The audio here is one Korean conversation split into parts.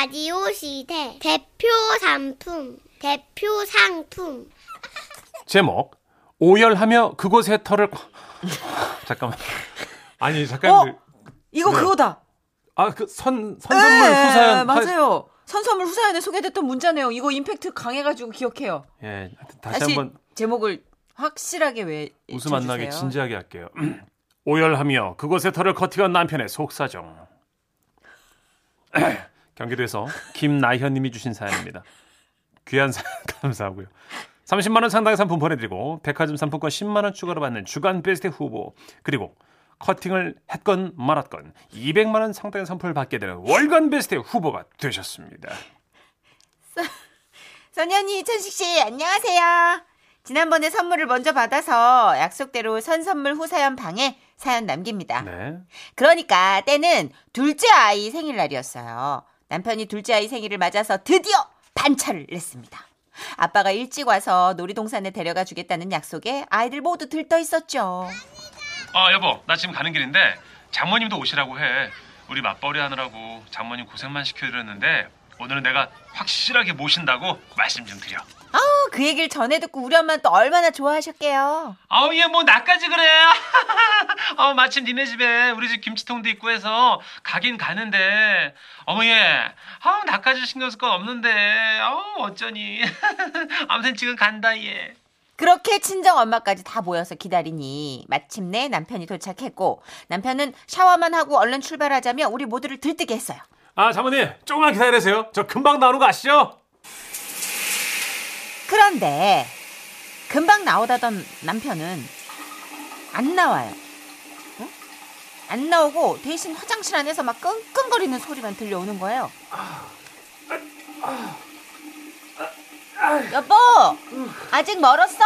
라디오 시대 대표 상품 대표 상품 제목 오열하며 그곳의 털을 잠깐만 아니 잠깐 어? 만 이거 네. 그거다. 아그 선 선선물 네, 후사연 맞아요. 선선물 후사연에 소개됐던 문자네요. 이거 임팩트 강해가지고 기억해요. 예 다시, 다시 한번 제목을 확실하게 왜 웃음 안 나게. 진지하게 할게요. 오열하며 그곳의 털을 커팅한 남편의 속사정. 경기도에서 김나현 님이 주신 사연입니다. 귀한 사연 감사하고요. 30만 원 상당의 상품 보내드리고 백화점 상품권 10만 원 추가로 받는 주간 베스트 후보 그리고 커팅을 했건 말았건 200만 원 상당의 상품을 받게 되는 월간 베스트 후보가 되셨습니다. 선현이 천식 씨 안녕하세요. 지난번에 선물을 먼저 받아서 약속대로 선선물 후사연 방에 사연 남깁니다. 네. 그러니까 때는 둘째 아이 생일날이었어요. 남편이 둘째 아이 생일을 맞아서 드디어 반차를 냈습니다. 아빠가 일찍 와서 놀이동산에 데려가 주겠다는 약속에 아이들 모두 들떠 있었죠. 아 여보 나 지금 가는 길인데 장모님도 오시라고 해 우리 맞벌이 하느라고 장모님 고생만 시켜드렸는데 오늘은 내가 확실하게 모신다고 말씀 좀 드려 아우 그 얘기를 전에 듣고 우리 엄마는 또 얼마나 좋아하셨게요. 아우 얘 뭐 나까지 그래 아 마침 니네 집에 우리 집 김치통도 있고 해서 가긴 가는데 어머 얘 아우 나까지 신경 쓸 건 없는데 아우 어쩌니 아무튼 지금 간다 얘 그렇게 친정 엄마까지 다 모여서 기다리니 마침내 남편이 도착했고 남편은 샤워만 하고 얼른 출발하자며 우리 모두를 들뜨게 했어요. 아 장모님 조금만 기다리세요 저 금방 나오는 거 아시죠? 그런데 금방 나오다던 남편은 안 나와요. 어? 안 나오고 대신 화장실 안에서 막 끙끙거리는 소리만 들려오는 거예요. 여보, 아직 멀었어?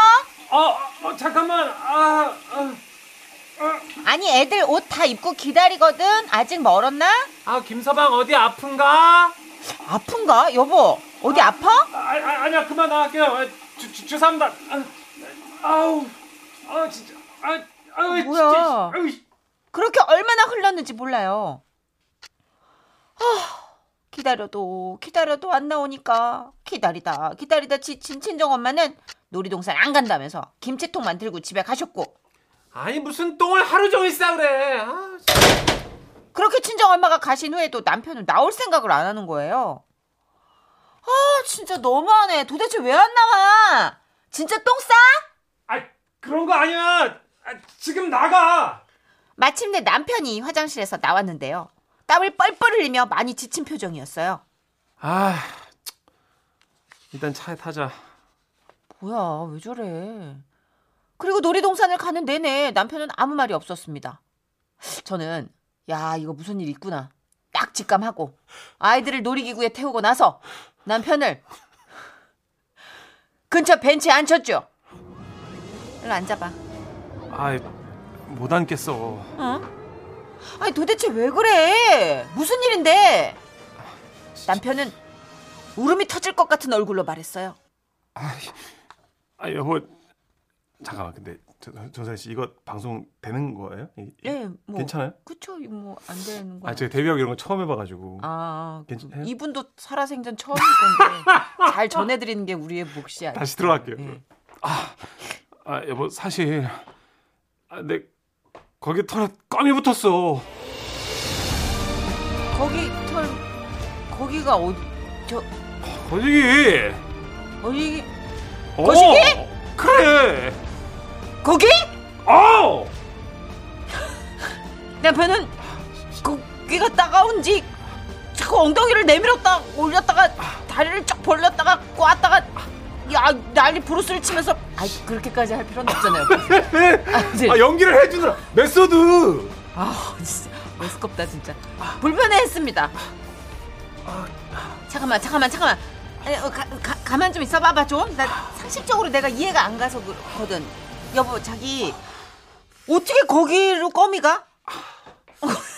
어, 어 잠깐만 아, 아. 아니 애들 옷 다 입고 기다리거든. 아직 멀었나? 아 김서방 어디 아픈가? 아픈가? 여보, 어디 아 파? 아, 아 아니야 그만 나갈게요. 아, 주, 주, 주삼다. 아, 아우, 아 진짜, 아, 아우 뭐야. 진짜. 아우, 그렇게 얼마나 흘렀는지 몰라요. 아, 기다려도 기다려도 안 나오니까 기다리다 기다리다 지친 친정 엄마는 놀이동산 안 간다면서 김치통만 들고 집에 가셨고 아니 무슨 똥을 하루 종일 싸 그래. 아, 그렇게 친정 엄마가 가신 후에도 남편은 나올 생각을 안 하는 거예요. 아 진짜 너무하네. 도대체 왜 안 나와? 진짜 똥 싸? 아 그런 거 아니야. 아, 지금 나가. 마침내 남편이 화장실에서 나왔는데요. 땀을 뻘뻘 흘리며 많이 지친 표정이었어요. 아, 일단 차에 타자. 뭐야, 왜 저래? 그리고 놀이동산을 가는 내내 남편은 아무 말이 없었습니다. 저는, 야, 이거 무슨 일 있구나. 딱 직감하고, 아이들을 놀이기구에 태우고 나서 남편을 근처 벤치에 앉혔죠. 일로 앉아봐. 아, 못 앉겠어. 어? 아니, 도대체 왜 그래? 무슨 일인데? 남편은 울음이 터질 것 같은 얼굴로 말했어요. 아 여보, 잠깐만. 근데 저, 조선 씨 이거 방송 되는 거예요? 예, 뭐. 괜찮아요? 그쵸, 뭐, 안 되는 거. 아, 제가 데뷔하고 이런 거 처음 해봐가지고. 아, 괜찮아요? 이분도 살아생전 처음일 건데 잘 전해드리는 게 우리의 몫이야. 다시 들어갈게요. 예. 아 여보 사실 아, 내 거기 털에 껌이 붙었어. 거기 털 거기가 어디 저 거기. 어디 어, 거시기? 그래. 거기? 어. 남편은 거기가 따가운지 자꾸 엉덩이를 내밀었다 올렸다가 다리를 쫙 벌렸다가 꽈다가 야 난리 브루스를 치면서 아 그렇게까지 할 필요는 없잖아요. 아, 이제- 아 연기를 해주느라 method. 아 진짜 메스껍다 진짜 불편해했습니다 잠깐만 잠깐만 잠깐만 아니, 어, 가, 가, 가만 좀 있어봐봐 좀 나 상식적으로 내가 이해가 안 가서 그렇거든 여보 자기 어떻게 거기로 껌이가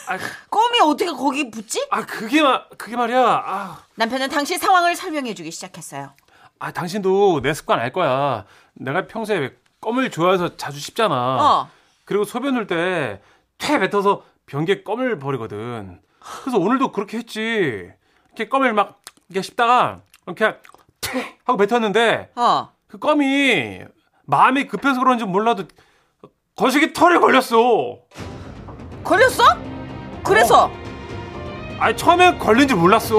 아, 껌이 어떻게 거기 붙지 아 그게 말 그게 말이야. 아, 남편은 당시 상황을 설명해주기 시작했어요 아 당신도 내 습관 알 거야. 내가 평소에 껌을 좋아해서 자주 씹잖아. 어 그리고 소변 넣을 때 퇴 뱉어서 변기에 껌을 버리거든. 그래서 오늘도 그렇게 했지. 이렇게 껌을 막 이렇게 씹다가 이렇게 툭 하고 뱉었는데 어. 그 껌이 마음이 급해서 그런지 몰라도 거시기 털에 걸렸어. 걸렸어? 그래서 아니 처음엔 걸린 줄 몰랐어.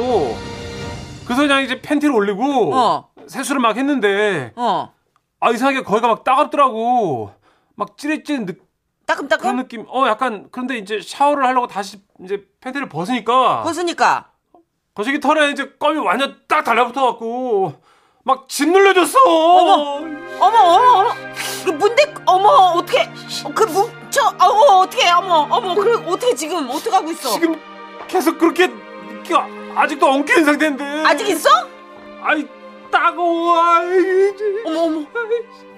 그래서 그냥 이제 팬티를 올리고 어. 세수를 막 했는데 어. 아 이상하게 거기가 막 따갑더라고. 막 찌릿찌릿 느, 그런 따끔따끔 느낌. 어 약간 그런데 이제 샤워를 하려고 다시 이제 팬티를 벗으니까 벗으니까 거시기 털에 이제 껌이 완전 딱 달라붙어 갖고 막 짓눌려졌어. 어머. 어머 어머 어머 그 문대 어머 어떻게 그 뭉쳐 어머 어떻게 어머 어머 그래 어떻게 지금 어떻게 하고 있어 지금 계속 그렇게 이렇게 아직도 엉키는 상태인데. 아직 있어? 아이 따가워. 아이. 어머 어머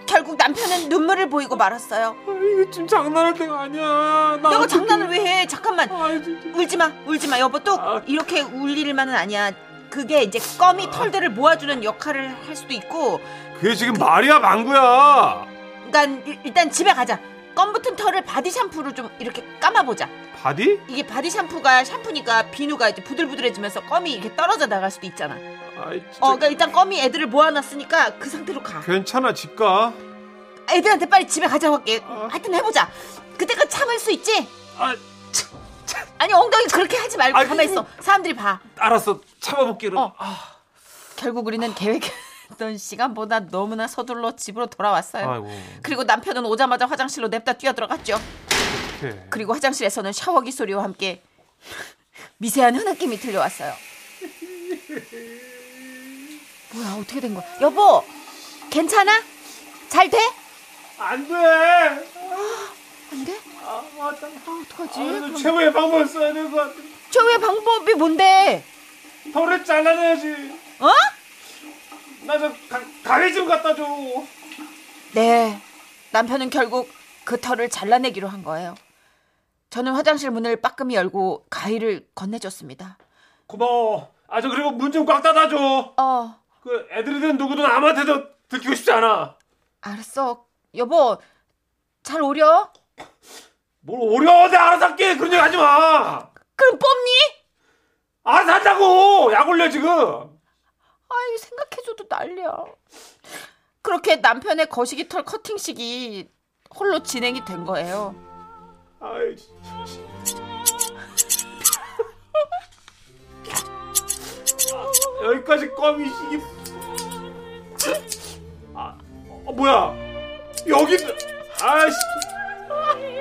결국 남편은 눈물을 보이고 말았어요 아, 이거 지금 장난할 때가 아니야. 나 여보. 장난을 왜 해 잠깐만 아이, 진짜. 울지 마 울지 마 여보 또 아. 이렇게 울 일만은 아니야 그게 이제 껌이 털들을 모아주는 역할을 할 수도 있고 그게 지금 말이야 방구야. 그러니까 일- 일단 집에 가자 껌 붙은 털을 바디 샴푸로 좀 이렇게 감아보자 바디? 이게 바디 샴푸가 샴푸니까 비누가 이제 부들부들해지면서 껌이 이렇게 떨어져 나갈 수도 있잖아 아이, 진짜. 어 그러니까 일단 껌이 애들을 모아놨으니까 그 상태로 가 괜찮아 집가. 애들한테 빨리 집에 가자고 할게 어. 하여튼 해보자 그때까지 참을 수 있지? 아, 아니 엉덩이 그렇게 하지 말고 아니, 가만히 있어 사람들이 봐 알았어 참아볼게 그럼. 어. 결국 우리는 계획했던 시간보다 너무나 서둘러 집으로 돌아왔어요. 아이고. 그리고 남편은 오자마자 화장실로 냅다 뛰어 들어갔죠. 어떡해. 그리고 화장실에서는 샤워기 소리와 함께 미세한 흐느낌이 들려왔어요. 뭐야 어떻게 된 거야? 여보 괜찮아? 잘 돼? 안 돼. 안 돼? 아, 맞다. 아, 어떡하지? 아, 최고의 방법을 써야 될 것 같아. 최후의 방법이 뭔데? 털을 잘라내야지. 어? 나저 가위 좀 갖다 줘. 네. 남편은 결국 그 털을 잘라내기로 한 거예요. 저는 화장실 문을 빠끔히 열고 가위를 건네줬습니다. 고마워. 아 저 그리고 문 좀 꽉 닫아줘. 어, 그 애들이든 누구든 아무한테도 들키고 싶지 않아. 알았어. 여보, 잘 오려? 뭘 어려워 내 알아서 할게 그런 얘기 하지 마. 그럼 뽑니? 알아서 한다고 약 올려 지금. 아이, 생각해줘도 난리야. 그렇게 남편의 거시기 털 커팅식이 홀로 진행이 된 거예요. 아이, 아, 여기까지 껌이 이게 아 어, 뭐야 여기 아씨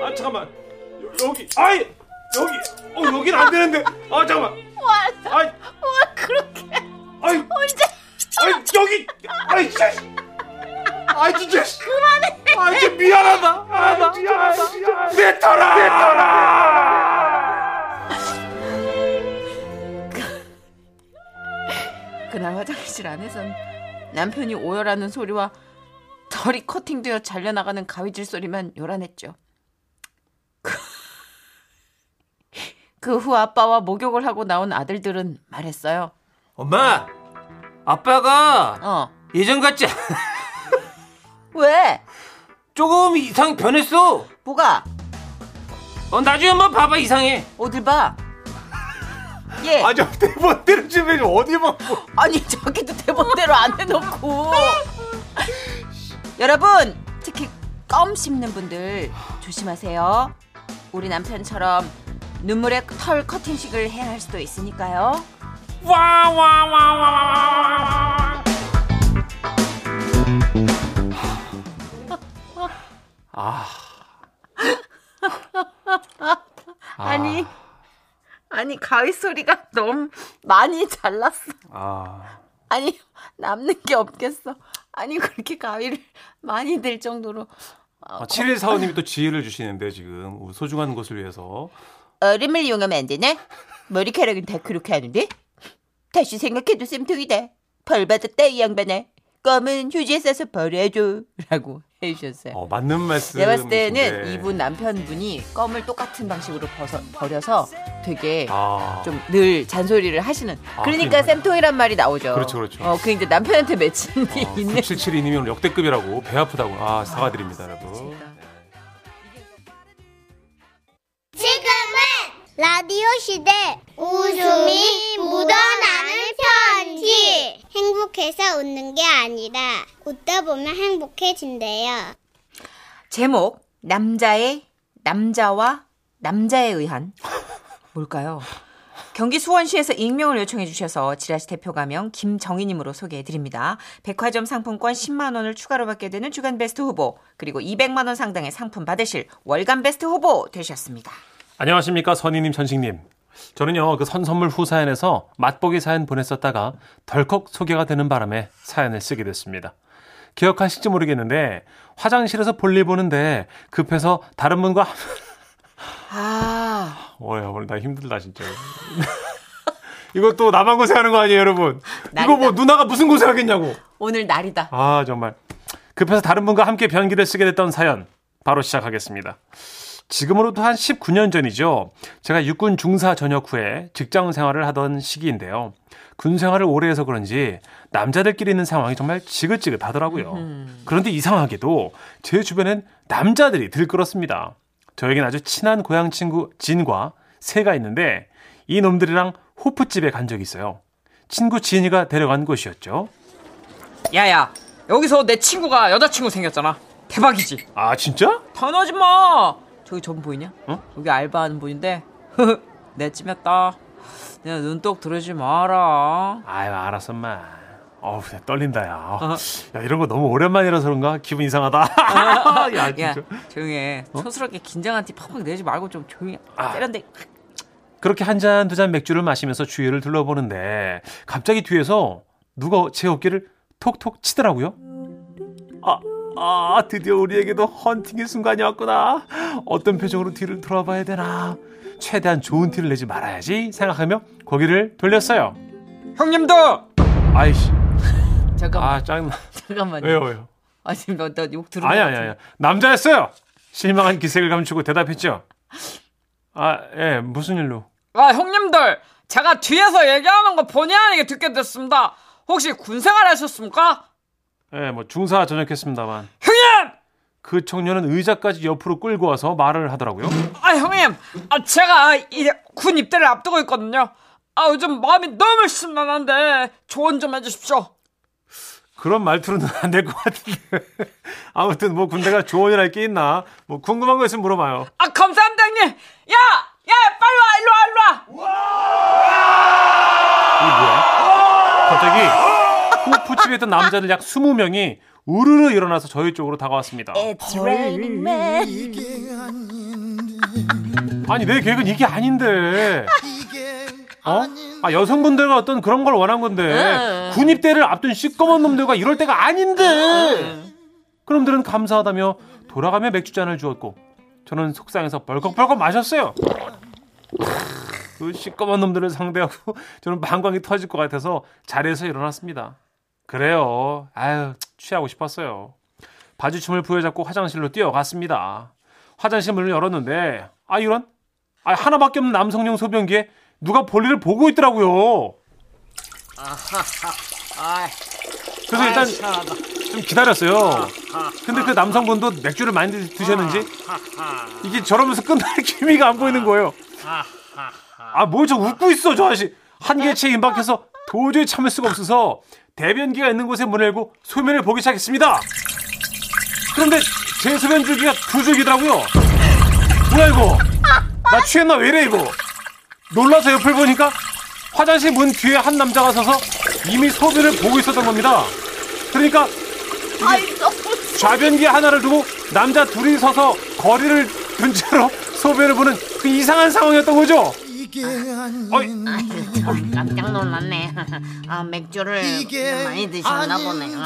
아 잠깐만 여, 여기 아이 여기. 어 여긴 안 되는데. 아 잠깐만. 와, 아이. 와, 그렇게. 아이. 언제? 아이 여기. 아이 진짜. 아이 진짜. 그만해. 아 진짜 미안하다. 아 미안하다 내 털아 내 털아 그날 화장실 안에선 남편이 오열하는 소리와 털이 커팅되어 잘려나가는 가위질 소리만 요란했죠. 그 후 아빠와 목욕을 하고 나온 아들들은 말했어요. 엄마 아빠가 어, 예전 같지 않아. 왜? 조금 이상 변했어 뭐가? 어 나중에 한번 봐봐 이상해 어딜 봐? 예. 아저 대본대로 좀 해줘 어디 봐 아니 저기도 대본대로 안 해놓고 여러분 특히 껌 씹는 분들 조심하세요 우리 남편처럼 눈물의 털 커팅식을 해야 할 수도 있으니까요. 와와와 와 와 아. 아니 아니 가위 소리가 너무 많이 잘났어. 아. 아니 남는 게 없겠어. 아니 그렇게 가위를 많이 들 정도로. 아, 7145님이 또 지혜를 주시는데 지금 소중한 것을 위해서 얼음을 이용하면 안 되나? 머리카락은 다 그렇게 하는데? 다시 생각해도 쌤통이다. 벌 받았다 이 양반아. 껌은 휴지에 싸서 버려줘. 라고 해주셨어요. 어, 맞는 말씀 내가 봤을 때는 이분 남편분이 껌을 똑같은 방식으로 벗어, 버려서 되게 아, 좀늘 잔소리를 하시는. 아, 그러니까 그래요? 쌤통이란 말이 나오죠. 그렇죠, 그렇죠. 어, 그 이제 남편한테 맺힌 게 어, 있네. 9772님이 오늘 역대급이라고 배 아프다고 아 사과드립니다 여러분 라디오 시대 웃음이 묻어나는 편지 행복해서 웃는 게 아니라 웃다 보면 행복해진대요. 제목 남자의 남자와 남자에 의한 뭘까요? 경기 수원시에서 익명을 요청해 주셔서 지라시 대표 가명 김정희님으로 소개해 드립니다. 백화점 상품권 10만 원을 추가로 받게 되는 주간 베스트 후보 그리고 200만 원 상당의 상품 받으실 월간 베스트 후보 되셨습니다. 안녕하십니까 선희님 전식님. 저는요 그 선선물 후 사연에서 맛보기 사연 보냈었다가 덜컥 소개가 되는 바람에 사연을 쓰게 됐습니다. 기억하실지 모르겠는데 화장실에서 볼일 보는데 급해서 다른 분과 아, 어야 오늘 나 힘들다 진짜. 이것도 나만 고생하는 거 아니에요 여러분? 이거 뭐 날이다. 누나가 무슨 고생하겠냐고. 오늘 날이다. 아 정말 급해서 다른 분과 함께 변기를 쓰게 됐던 사연 바로 시작하겠습니다. 지금으로부터 한 19년 전이죠. 제가 육군 중사 전역 후에 직장 생활을 하던 시기인데요. 군 생활을 오래 해서 그런지 남자들끼리 있는 상황이 정말 지긋지긋하더라고요. 그런데 이상하게도 제 주변엔 남자들이 들끓었습니다. 저에겐 아주 친한 고향 친구 진과 새가 있는데 이 놈들이랑 호프집에 간 적이 있어요. 친구 진이가 데려간 곳이었죠. 야야, 여기서 내 친구가 여자친구 생겼잖아. 대박이지. 아 진짜? 당연하지 마. 저기 전 보이냐? 어? 여기 알바하는 분인데 내 찜했다. 내가 눈독 들으지 마라. 아유 알았어 마. 어우 나 떨린다 야. 야 이런 거 너무 오랜만이라서 그런가 기분 이상하다. 야 야, 진짜. 조용히 해. 촌스럽게 긴장한 티 팍팍 내지 말고 좀 조용히 해. 아. 때렸는데 그렇게 한 잔두잔 맥주를 마시면서 주위를 둘러보는데 갑자기 뒤에서 누가 제 어깨를 톡톡 치더라고요. 아, 아 드디어 우리에게도 헌팅의 순간이 왔구나. 어떤 표정으로 뒤를 돌아봐야 되나. 최대한 좋은 티를 내지 말아야지 생각하며 고개를 돌렸어요. 형님도 아이씨, 잠깐만 아 짱나. 잠깐만요. 왜요 왜요? 아 지금 나욕 들은 아니 것 아니. 아니 남자였어요. 실망한 기색을 감추고 대답했죠. 아, 예, 무슨 일로? 아, 형님들, 제가 뒤에서 얘기하는 거 본의 아니게 듣게 됐습니다. 혹시 군 생활 하셨습니까? 예, 뭐 중사 전역했습니다만. 형님! 그 청년은 의자까지 옆으로 끌고 와서 말을 하더라고요. 아, 형님, 아, 제가 이제 군 입대를 앞두고 있거든요. 아, 요즘 마음이 너무 심란한데 조언 좀 해주십시오. 그런 말투로는 안 될 것 같은데. 아무튼 뭐 군대가 조언이랄 게 있나? 뭐 궁금한 거 있으면 물어봐요. 아, 감사합니다, 형님. 야, 야, 빨리 와, 일로 와, 일로 와. 이게 뭐야? 갑자기 호프집에 있던 남자들 약 20명이 우르르 일어나서 저희 쪽으로 다가왔습니다. 아니 내 계획은 이게 아닌데. 어? 아 여성분들과 어떤 그런 걸 원한 건데 군입대를 앞둔 시꺼먼 놈들과 이럴 때가 아닌데. 그놈들은 감사하다며 돌아가며 맥주 잔을 주었고 저는 속상해서 벌컥벌컥 마셨어요. 그 시꺼먼 놈들을 상대하고 저는 방광이 터질 것 같아서 자리에서 일어났습니다. 그래요. 아유 취하고 싶었어요. 바지춤을 부여잡고 화장실로 뛰어갔습니다. 화장실 문을 열었는데 아 이런 아 하나밖에 없는 남성용 소변기에 누가 볼일을 보고 있더라고요. 그래서 일단 좀 기다렸어요. 근데 그 남성분도 맥주를 많이 드셨는지 이게 저러면서 끝날 기미가 안 보이는 거예요. 아, 뭐 저 웃고 있어, 저 아저씨. 한계치에 임박해서 도저히 참을 수가 없어서 대변기가 있는 곳에 문을 열고 소변을 보기 시작했습니다. 그런데 제 소변 줄기가 두 줄기더라고요. 뭐야 이거? 나 취했나 왜 이래 이거? 놀라서 옆을 보니까 화장실 문 뒤에 한 남자가 서서 이미 소변을 보고 있었던 겁니다. 그러니까 좌변기 하나를 두고 남자 둘이 서서 거리를 둔 채로 소변을 보는 그 이상한 상황이었던 거죠. 어이, 깜짝 놀랐네. 아, 맥주를 많이 드셨나 보네. 어.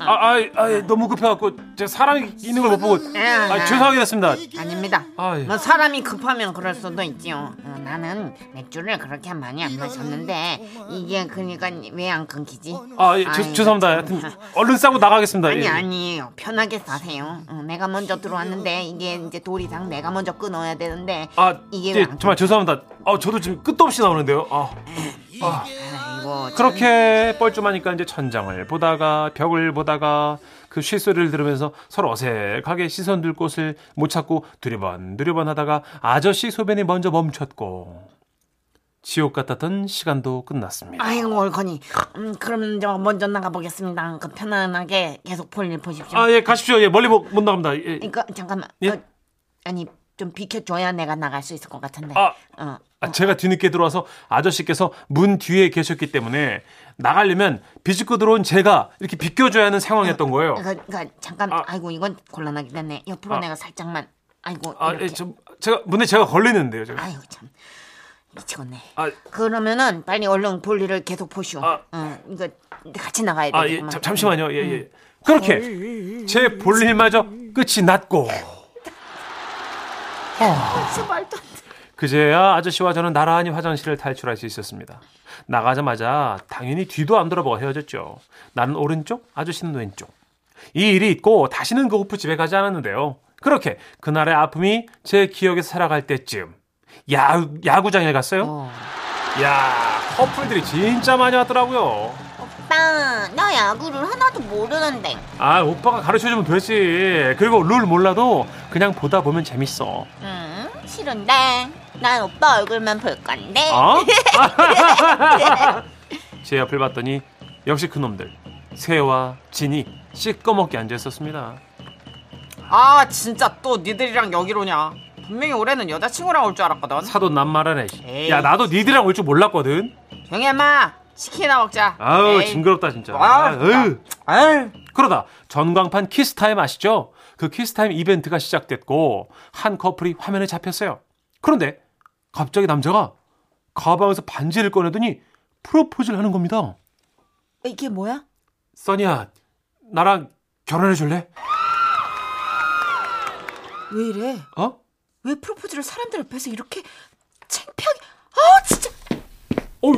아, 아, 아, 너무 급해갖고 제가 사람이 있는 걸 못 보고 아, 죄송하게 됐습니다. 아닙니다. 아, 예. 뭐 사람이 급하면 그럴 수도 있지요. 어, 나는 맥주를 그렇게 많이 안 마셨는데 이게 그러니까 왜 안 끊기지? 아, 예, 죄, 아이, 죄송합니다. 하여튼 얼른 싸고 나가겠습니다. 아니 예. 아니에요. 편하게 싸세요. 어, 내가 먼저 들어왔는데 이게 이제 도리상 내가 먼저 끊어야 되는데 아, 이게 예, 정말 죄송합니다. 아, 저도 지금 끝도 없이 나오는데요. 아. 아이고 그렇게 뻘쭘하니까 이제 천장을 보다가 벽을 보다가 그 쉿소리를 들으면서 서로 어색하게 시선 둘 곳을 못 찾고 두리번 두리번 하다가 아저씨 소변이 먼저 멈췄고 지옥 같았던 시간도 끝났습니다. 아이고 올거니. 음, 그러면 저 먼저 나가 보겠습니다. 그 편안하게 계속 볼일 보십시오. 아, 예, 가십시오. 예, 멀리 못, 못 나갑니다. 예. 이거 잠깐만. 예? 어, 아니 좀 비켜줘야 내가 나갈 수 있을 것 같은데. 아, 어. 아, 제가 뒤늦게 들어와서 아저씨께서 문 뒤에 계셨기 때문에 나가려면 비집고 들어온 제가 이렇게 비껴줘야 하는 상황이었던 거예요. 그, 그 잠깐. 아. 아. 이고 이건 곤란하게 됐네. 옆으로 아. 내가 살짝만. 아이고 아. 예, 저, 제가 문에 제가 걸리는데요, 제가. 아이고 참 미치겠네. 아, 그러면은 빨리 얼른 볼일을 계속 보시오. 아. 어, 이거 같이 나가야 돼. 아, 예, 잠, 잠시만요. 예, 예. 그렇게 제 볼일마저 끝이 났고 그제야 아저씨와 저는 나란히 화장실을 탈출할 수 있었습니다. 나가자마자 당연히 뒤도 안 돌아보고 헤어졌죠. 나는 오른쪽, 아저씨는 왼쪽. 이 일이 있고 다시는 그 호프 집에 가지 않았는데요. 그렇게 그날의 아픔이 제 기억에 살아갈 때쯤 야, 야구장에 갔어요. 어. 야 커플들이 진짜 많이 왔더라고요. 오빠, 나 야구를 하나도 모르는데. 아 오빠가 가르쳐주면 되지. 그리고 룰 몰라도 그냥 보다 보면 재밌어. 응, 싫은데. 난 오빠 얼굴만 볼 건데. 어? 제 옆을 봤더니 역시 그놈들 새와 진이 시꺼멓게 앉아 있었습니다. 아 진짜 또 니들이랑 여기로 오냐 분명히 올해는 여자친구랑 올 줄 알았거든 사돈 남말하네. 에이. 야 나도 니들이랑 올 줄 몰랐거든. 조용히 해 마 치킨이나 먹자 아우 에이. 징그럽다 진짜. 아. 아유 그러다 전광판 키스타임 아시죠? 그 키스타임 이벤트가 시작됐고 한 커플이 화면에 잡혔어요. 그런데 갑자기 남자가 가방에서 반지를 꺼내더니 프로포즈를 하는 겁니다. 이게 뭐야? 써니야, 나랑 결혼해 줄래? 왜 이래? 어? 왜 프로포즈를 사람들 옆에서 이렇게 창피하게? 아 진짜. 어,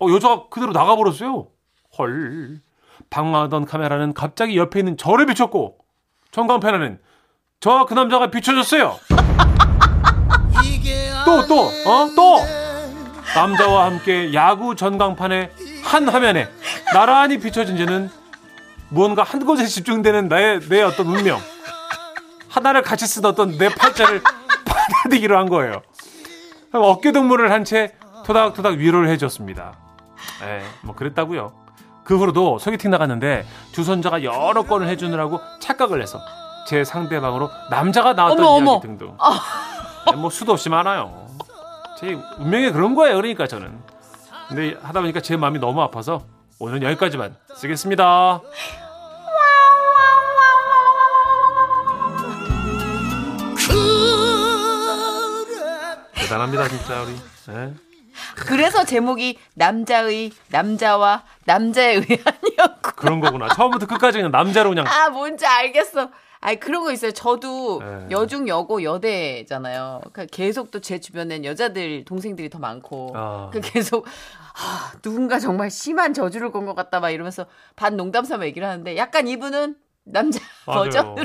어 여자가 그대로 나가버렸어요. 헐. 방황하던 카메라는 갑자기 옆에 있는 저를 비췄고 전광판에는 저와 그 남자가 비춰졌어요. 또 또, 어? 또! 남자와 함께 야구 전광판의 한 화면에 나란히 비춰진 쟤는 무언가 한 곳에 집중되는 나의, 내 어떤 운명. 하나를 같이 쓴 어떤 내 팔자를 받아들이기로 한 거예요. 어깨 동무를 한 채 토닥토닥 위로를 해줬습니다. 에, 뭐 그랬다고요. 그 후로도 소개팅 나갔는데 주선자가 여러 건을 해주느라고 착각을 해서 제 상대방으로 남자가 나왔던 어머, 이야기 어머. 등등. 에, 뭐 수도 없이 많아요. 제 운명이 그런 거예요. 그러니까 저는. 근데 하다 보니까 제 마음이 너무 아파서 오늘은 여기까지만 쓰겠습니다. 대단합니다 진짜 우리. 예? 그래서 제목이 남자의 남자와 남자에 의한이었고. 그런 거구나. 처음부터 끝까지 그냥 남자로 그냥 아 뭔지 알겠어. 아니 그런 거 있어요. 저도 네. 여중 여고 여대잖아요. 그러니까 계속 또 제 주변엔 여자들 동생들이 더 많고 아. 그 계속 아, 누군가 정말 심한 저주를 건 것 같다 막 이러면서 반 농담 삼아 얘기를 하는데 약간 이분은 남자 맞아요. 버전으로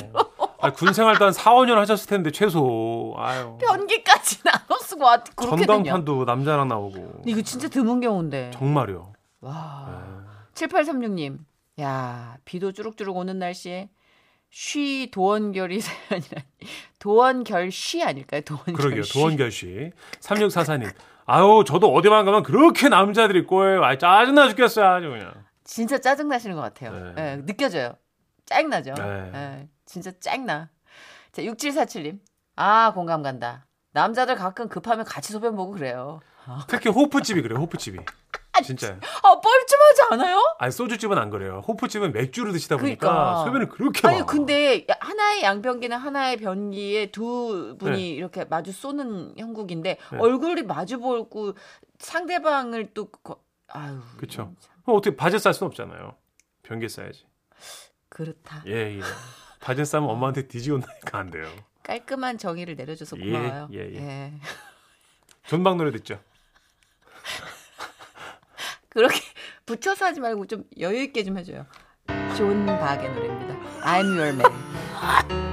아니, 군 생활도 한 4, 5년 하셨을 텐데 최소. 아유. 변기까지는 안 쓰고 와 그렇게 되냐. 전광판도 남자랑 나오고. 이거 진짜 드문 경우인데. 정말요. 와. 네. 7836님. 야, 비도 주룩주룩 오는 날씨에 쉬 도원결이 사연이라니. 도원결 쉬 아닐까요? 도원결 그러게요. 쉬. 도원결 씨. 3644님. 아유, 저도 어디만 가면 그렇게 남자들이 꼬여요. 아, 짜증나 죽겠어요. 아주 그냥. 진짜 짜증 나시는 것 같아요. 네. 예, 느껴져요. 짜증 나죠. 네. 예, 진짜 짜증 나. 자, 6747님. 아, 공감 간다. 남자들 가끔 급하면 같이 소변 보고 그래요. 특히 호프집이 그래요. 호프집이. 진짜. 아, 뻘쭘하지 않아요? 아니, 소주집은 안 그래요. 호프집은 맥주를 드시다 보니까 그러니까. 소변을 그렇게 아니 막. 근데 야- 하나의 양변기나 하나의 변기에 두 분이 네. 이렇게 마주 쏘는 형국인데 네. 얼굴이 마주 보고 상대방을 또 거- 아유 그럼 어떻게 바지 쌀 수는 없잖아요. 변기 싸야지. 그렇다 예, 예. 바지 싸면 엄마한테 뒤지온다니까 안 돼요. 깔끔한 정의를 내려줘서 예, 고마워요. 예, 예. 예. 존박 노래 듣죠. 그렇게 붙여서 하지 말고 좀 여유 있게 좀 해줘요. 존 박의 노래입니다. I'm Your Man.